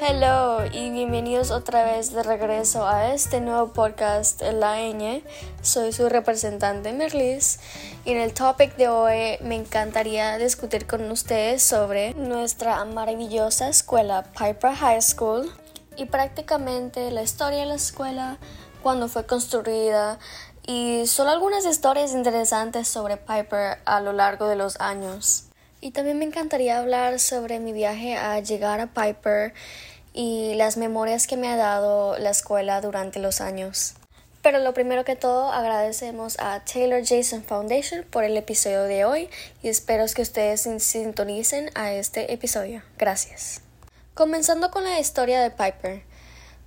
Hello y bienvenidos otra vez de regreso a este nuevo podcast La Ñ. Soy su representante Merlis y en el topic de hoy me encantaría discutir con ustedes sobre nuestra maravillosa escuela Piper High School y prácticamente la historia de la escuela, cuando fue construida y solo algunas historias interesantes sobre Piper a lo largo de los años. Y también me encantaría hablar sobre mi viaje a llegar a Piper y las memorias que me ha dado la escuela durante los años. Pero lo primero que todo agradecemos a Taylor Jason Foundation por el episodio de hoy y espero que ustedes sintonicen a este episodio. Gracias. Comenzando con la historia de Piper.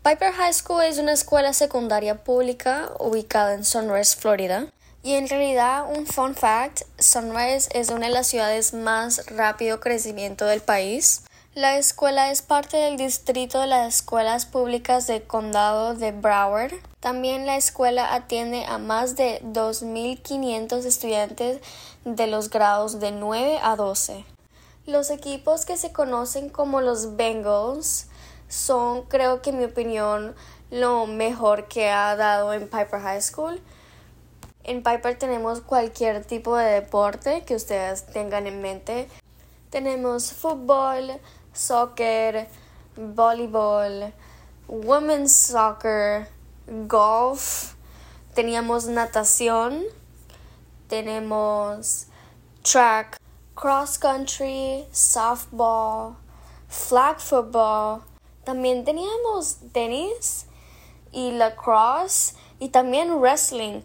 Piper High School es una escuela secundaria pública ubicada en Sunrise, Florida. Y en realidad, un fun fact, Sunrise es una de las ciudades más rápido crecimiento del país. La escuela es parte del distrito de las escuelas públicas del condado de Broward. También la escuela atiende a más de 2.500 estudiantes de los grados de 9 a 12. Los equipos que se conocen como los Bengals son, creo que en mi opinión, lo mejor que ha dado en Piper High School. En Piper tenemos cualquier tipo de deporte que ustedes tengan en mente. Tenemos fútbol, soccer, voleibol, women's soccer, golf, teníamos natación, tenemos track, cross country, softball, flag football. También teníamos tenis y lacrosse y también wrestling.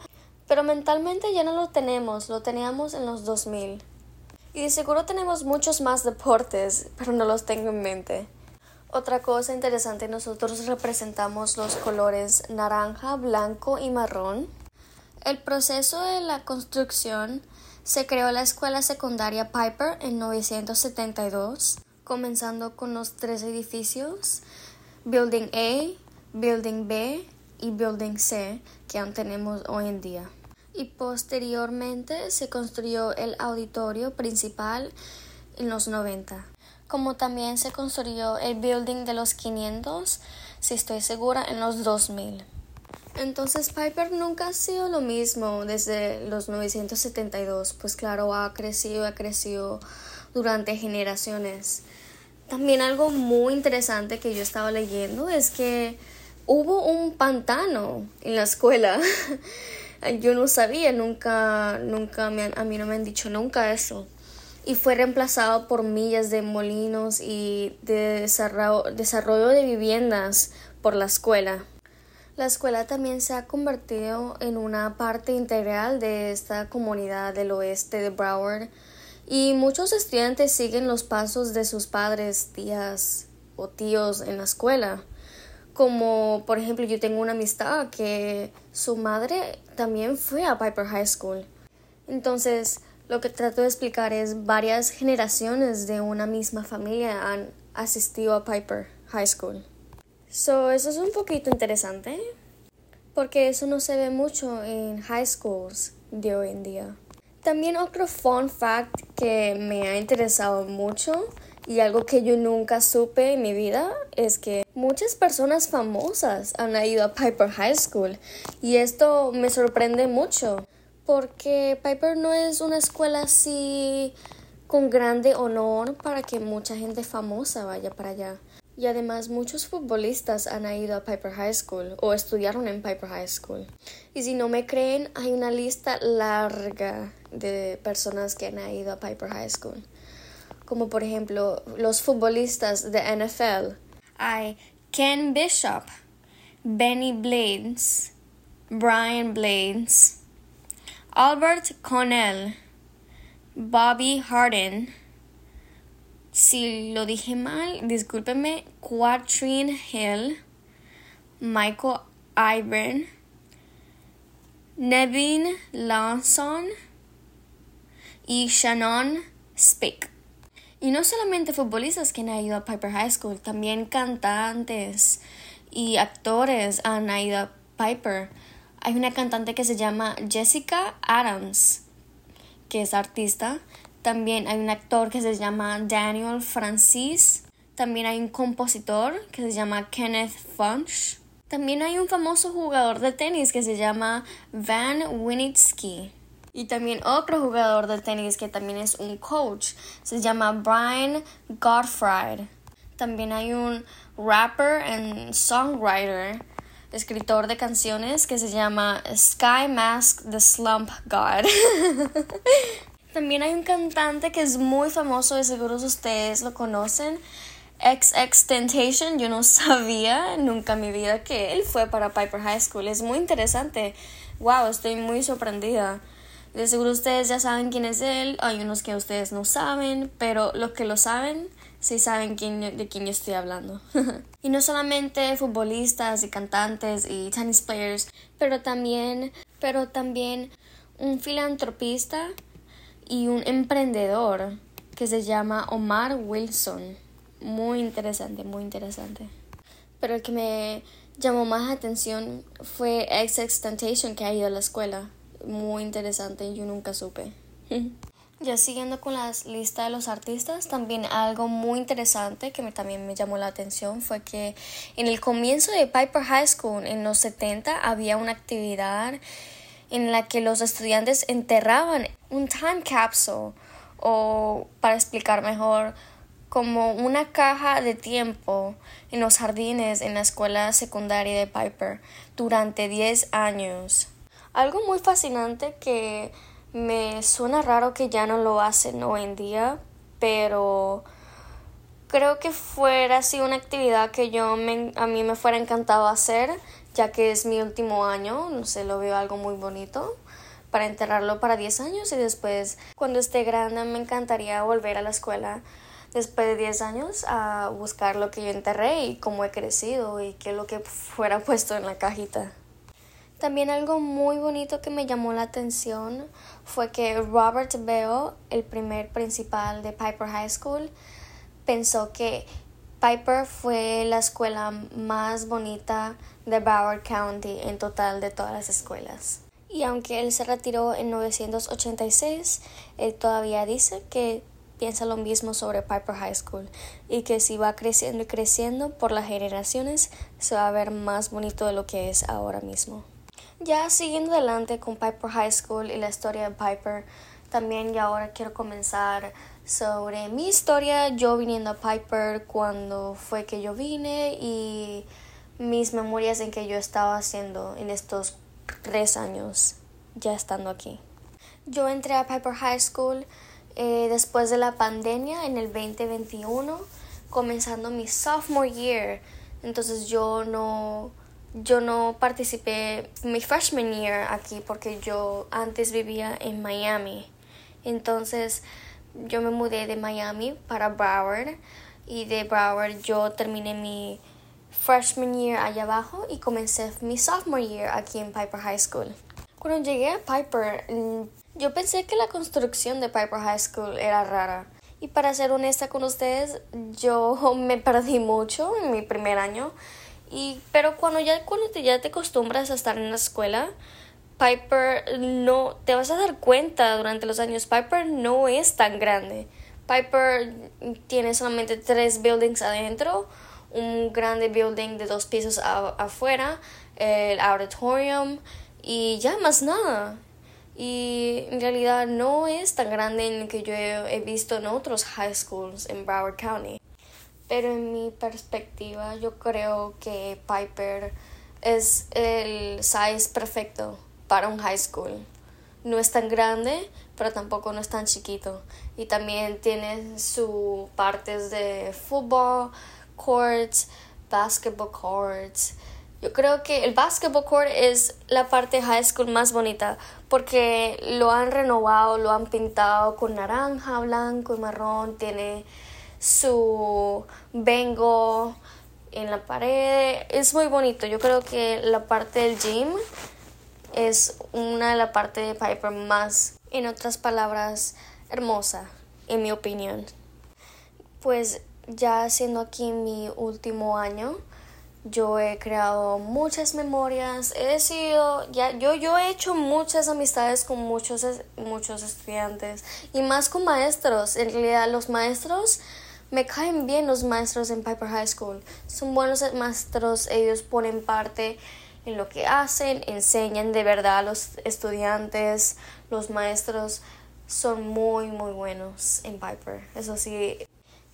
Pero mentalmente ya no lo tenemos, lo teníamos en los 2000. Y seguro tenemos muchos más deportes, pero no los tengo en mente. Otra cosa interesante, nosotros representamos los colores naranja, blanco y marrón. El proceso de la construcción se creó la escuela secundaria Piper en 1972, comenzando con los tres edificios, Building A, Building B y Building C, que aún tenemos hoy en día y posteriormente se construyó el auditorio principal en los 90. Como también se construyó el building de los 500, si estoy segura, en los 2000. Entonces Piper nunca ha sido lo mismo desde los 972, pues claro, ha crecido, ha crecido durante generaciones. También algo muy interesante que yo estaba leyendo es que hubo un pantano en la escuela. Yo no sabía, nunca, nunca, me, a mí no me han dicho nunca eso. Y fue reemplazado por millas de molinos y de desarrollo, desarrollo de viviendas por la escuela. La escuela también se ha convertido en una parte integral de esta comunidad del oeste de Broward y muchos estudiantes siguen los pasos de sus padres, tías o tíos en la escuela. Como por ejemplo yo tengo una amistad que su madre también fue a Piper High School. Entonces lo que trato de explicar es varias generaciones de una misma familia han asistido a Piper High School. So, eso es un poquito interesante porque eso no se ve mucho en high schools de hoy en día. También otro fun fact que me ha interesado mucho y algo que yo nunca supe en mi vida es que muchas personas famosas han ido a Piper High School y esto me sorprende mucho porque Piper no es una escuela así con grande honor para que mucha gente famosa vaya para allá. Y además muchos futbolistas han ido a Piper High School o estudiaron en Piper High School. Y si no me creen, hay una lista larga de personas que han ido a Piper High School como por ejemplo los futbolistas de NFL. Hay Ken Bishop, Benny Blades, Brian Blades, Albert Connell, Bobby Harden. Si lo dije mal, discúlpeme, Quatrine Hill, Michael Ivan, Nevin Lawson y Shannon Spick. Y no solamente futbolistas que han ido a Piper High School, también cantantes y actores han ido a Piper. Hay una cantante que se llama Jessica Adams, que es artista. También hay un actor que se llama Daniel Francis, También hay un compositor que se llama Kenneth Funch. También hay un famoso jugador de tenis que se llama Van Winitsky. Y también otro jugador de tenis que también es un coach. Se llama Brian Gottfried. También hay un rapper y songwriter, escritor de canciones que se llama Sky Mask the Slump God. también hay un cantante que es muy famoso, de seguro ustedes lo conocen. XX Tentation, yo no sabía nunca en mi vida que él fue para Piper High School. Es muy interesante. Wow, estoy muy sorprendida. De seguro ustedes ya saben quién es él, hay unos que ustedes no saben, pero los que lo saben, sí saben quién, de quién yo estoy hablando. y no solamente futbolistas y cantantes y tennis players, pero también, pero también un filantropista y un emprendedor que se llama Omar Wilson. Muy interesante, muy interesante. Pero el que me llamó más atención fue XX Temptation que ha ido a la escuela muy interesante, yo nunca supe. ya siguiendo con la lista de los artistas, también algo muy interesante que me, también me llamó la atención fue que en el comienzo de Piper High School, en los 70, había una actividad en la que los estudiantes enterraban un time capsule o para explicar mejor como una caja de tiempo en los jardines en la escuela secundaria de Piper durante 10 años. Algo muy fascinante que me suena raro que ya no lo hacen hoy en día, pero creo que fuera así una actividad que yo me, a mí me fuera encantado hacer, ya que es mi último año, no sé, lo veo algo muy bonito para enterrarlo para 10 años y después cuando esté grande me encantaría volver a la escuela después de 10 años a buscar lo que yo enterré y cómo he crecido y qué es lo que fuera puesto en la cajita. También algo muy bonito que me llamó la atención fue que Robert Bell, el primer principal de Piper High School, pensó que Piper fue la escuela más bonita de Broward County en total de todas las escuelas. Y aunque él se retiró en 1986, él todavía dice que piensa lo mismo sobre Piper High School y que si va creciendo y creciendo por las generaciones se va a ver más bonito de lo que es ahora mismo. Ya siguiendo adelante con Piper High School y la historia de Piper, también ya ahora quiero comenzar sobre mi historia, yo viniendo a Piper, cuando fue que yo vine y mis memorias en que yo estaba haciendo en estos tres años ya estando aquí. Yo entré a Piper High School eh, después de la pandemia en el 2021, comenzando mi sophomore year. Entonces yo no yo no participé mi freshman year aquí porque yo antes vivía en Miami. Entonces yo me mudé de Miami para Broward y de Broward yo terminé mi freshman year allá abajo y comencé mi sophomore year aquí en Piper High School. Cuando llegué a Piper, mm, yo pensé que la construcción de Piper High School era rara. Y para ser honesta con ustedes, yo me perdí mucho en mi primer año y, pero cuando ya, cuando te, ya te acostumbras a estar en la escuela, Piper no, te vas a dar cuenta durante los años, Piper no es tan grande. Piper tiene solamente tres buildings adentro, un grande building de dos pisos afuera, el auditorium y ya más nada. Y en realidad no es tan grande en que yo he visto en otros high schools en Broward County. Pero en mi perspectiva, yo creo que Piper es el size perfecto para un high school. No es tan grande, pero tampoco no es tan chiquito. Y también tiene sus partes de fútbol, courts, basketball courts. Yo creo que el basketball court es la parte high school más bonita porque lo han renovado, lo han pintado con naranja, blanco y marrón. Tiene su vengo en la pared. Es muy bonito. Yo creo que la parte del gym es una de las partes de Piper más, en otras palabras, hermosa, en mi opinión. Pues ya siendo aquí mi último año, yo he creado muchas memorias, he sido, ya, yo, yo he hecho muchas amistades con muchos, muchos estudiantes y más con maestros. En realidad los maestros me caen bien los maestros en Piper High School. Son buenos maestros, ellos ponen parte en lo que hacen, enseñan de verdad a los estudiantes, los maestros son muy muy buenos en Piper. Eso sí,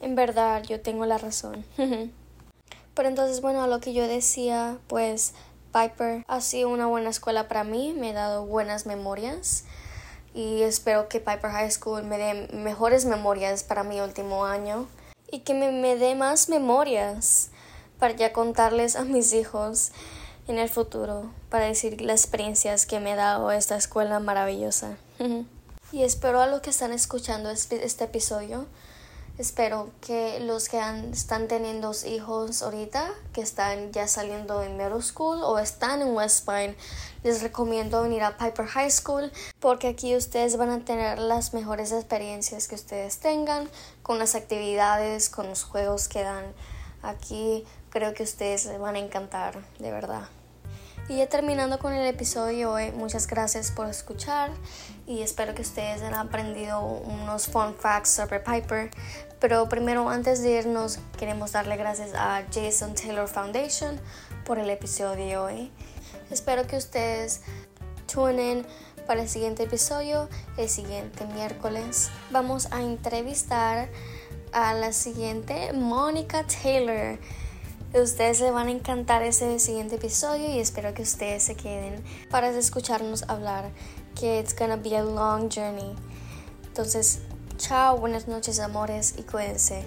en verdad yo tengo la razón. Pero entonces, bueno, a lo que yo decía, pues Piper ha sido una buena escuela para mí, me ha dado buenas memorias y espero que Piper High School me dé mejores memorias para mi último año y que me, me dé más memorias para ya contarles a mis hijos en el futuro, para decir las experiencias que me ha dado esta escuela maravillosa. y espero a los que están escuchando este, este episodio Espero que los que están teniendo hijos ahorita, que están ya saliendo en middle school o están en West Point, les recomiendo venir a Piper High School porque aquí ustedes van a tener las mejores experiencias que ustedes tengan con las actividades, con los juegos que dan aquí. Creo que ustedes les van a encantar, de verdad. Y terminando con el episodio hoy, muchas gracias por escuchar y espero que ustedes hayan aprendido unos fun facts sobre Piper. Pero primero, antes de irnos, queremos darle gracias a Jason Taylor Foundation por el episodio hoy. Espero que ustedes tune para el siguiente episodio, el siguiente miércoles. Vamos a entrevistar a la siguiente, Mónica Taylor. Ustedes le van a encantar ese siguiente episodio y espero que ustedes se queden para escucharnos hablar, que it's gonna be a long journey. Entonces, chao, buenas noches amores y cuídense.